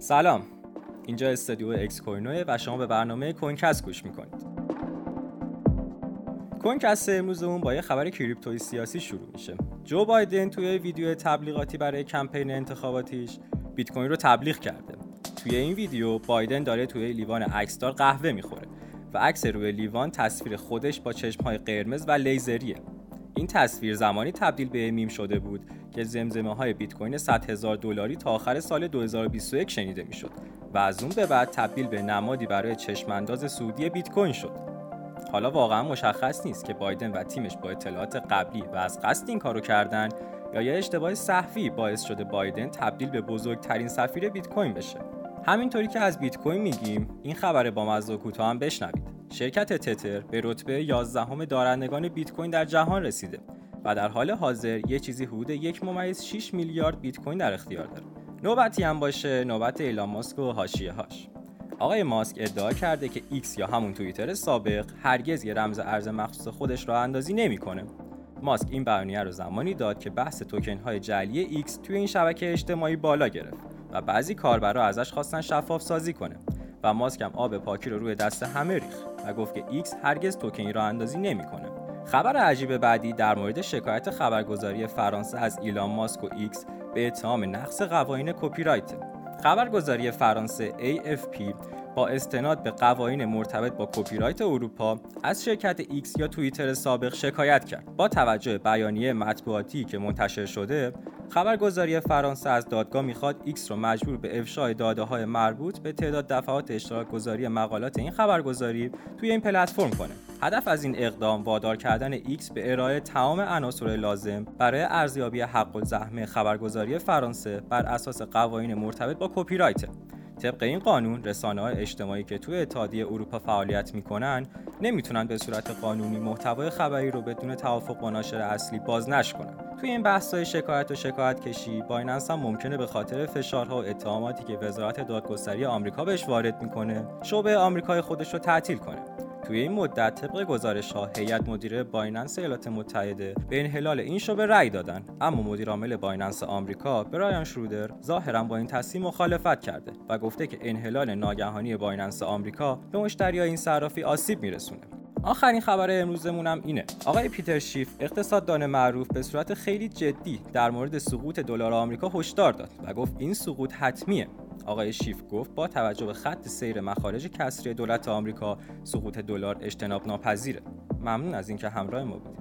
سلام. اینجا استودیو اکس کوینوه و شما به برنامه کوینکست گوش می‌کنید. کوینکست امروزمون با یه خبر کریپتوی سیاسی شروع میشه. جو بایدن توی ویدیو تبلیغاتی برای کمپین انتخاباتیش بیت کوین رو تبلیغ کرده. توی این ویدیو بایدن داره توی لیوان عکسدار قهوه می‌خوره و عکس روی لیوان تصویر خودش با چشمهای قرمز و لیزریه. این تصویر زمانی تبدیل به میم شده بود که زمزمه های بیت کوین 100 هزار دلاری تا آخر سال 2021 شنیده می‌شد و از اون به بعد تبدیل به نمادی برای چشمانداز سعودی بیت کوین شد. حالا واقعا مشخص نیست که بایدن و تیمش با اطلاعات قبلی و از قصد این کارو کردن یا یه اشتباه صحوی باعث شده بایدن تبدیل به بزرگترین سفیر بیت کوین بشه. همینطوری که از بیت کوین میگیم این خبر با مزه کوتاه هم بشنوید. شرکت تتر به رتبه 11 دارندگان بیت کوین در جهان رسیده و در حال حاضر یه چیزی حدود یک ممیز 6 میلیارد بیت کوین در اختیار داره. نوبتی هم باشه نوبت ایلان ماسک و حاشیه هاش. آقای ماسک ادعا کرده که ایکس یا همون توییتر سابق هرگز یه رمز ارز مخصوص خودش راه اندازی نمی‌کنه. ماسک این بیانیه رو زمانی داد که بحث توکن های جعلی ایکس توی این شبکه اجتماعی بالا گرفت و بعضی کاربرا ازش خواستن شفاف سازی کنه و ماسک هم آب پاکی رو روی دست همه ریخت و گفت که ایکس هرگز توکنی راه اندازی نمی‌کنه. خبر عجیب بعدی در مورد شکایت خبرگزاری فرانسه از ایلان ماسک و ایکس به اتهام نقض قوانین کپی رایت. خبرگزاری فرانسه AFP با استناد به قوانین مرتبط با کپی رایت اروپا از شرکت ایکس یا توییتر سابق شکایت کرد. با توجه بیانیه مطبوعاتی که منتشر شده، خبرگزاری فرانسه از دادگاه می‌خواد ایکس رو مجبور به افشای داده های مربوط به تعداد دفعات اشتراک گذاری مقالات این خبرگزاری توی این پلتفرم کنه. هدف از این اقدام وادار کردن ایکس به ارائه تمام عناصر لازم برای ارزیابی حق الزحمه خبرگزاری فرانسه بر اساس قوانین مرتبط با کپی رایت. طبق این قانون رسانه های اجتماعی که توی اتحادیه اروپا فعالیت می‌کنن نمی‌تونن به صورت قانونی محتوای خبری رو بدون توافق با ناشر اصلی بازنشر کنن. توی این بحث های شکایت و شکایت کشی بایننس هم ممکنه به خاطر فشارها و اتهاماتی که وزارت دادگستری آمریکا بهش وارد می‌کنه شعبه آمریکای خودش رو تعطیل کنه. توی این مدت طبق گزارش ها هیئت مدیره بایننس ایالات متحده به انحلال این شعبه رأی دادن. اما مدیر عامل بایننس آمریکا برایان شرودر ظاهرا با این تصمیم مخالفت کرده و گفته که انحلال ناگهانی بایننس آمریکا به مشتریای این صرافی آسیب میرسونه. آخرین خبر امروزمون هم اینه. آقای پیتر شیف اقتصاددان معروف به صورت خیلی جدی در مورد سقوط دلار آمریکا هشدار داد و گفت این سقوط حتمیه. آقای شیف گفت با توجه به خط سیر مخارج کسری دولت آمریکا سقوط دلار اجتناب ناپذیره ممنون از اینکه همراه ما بودید.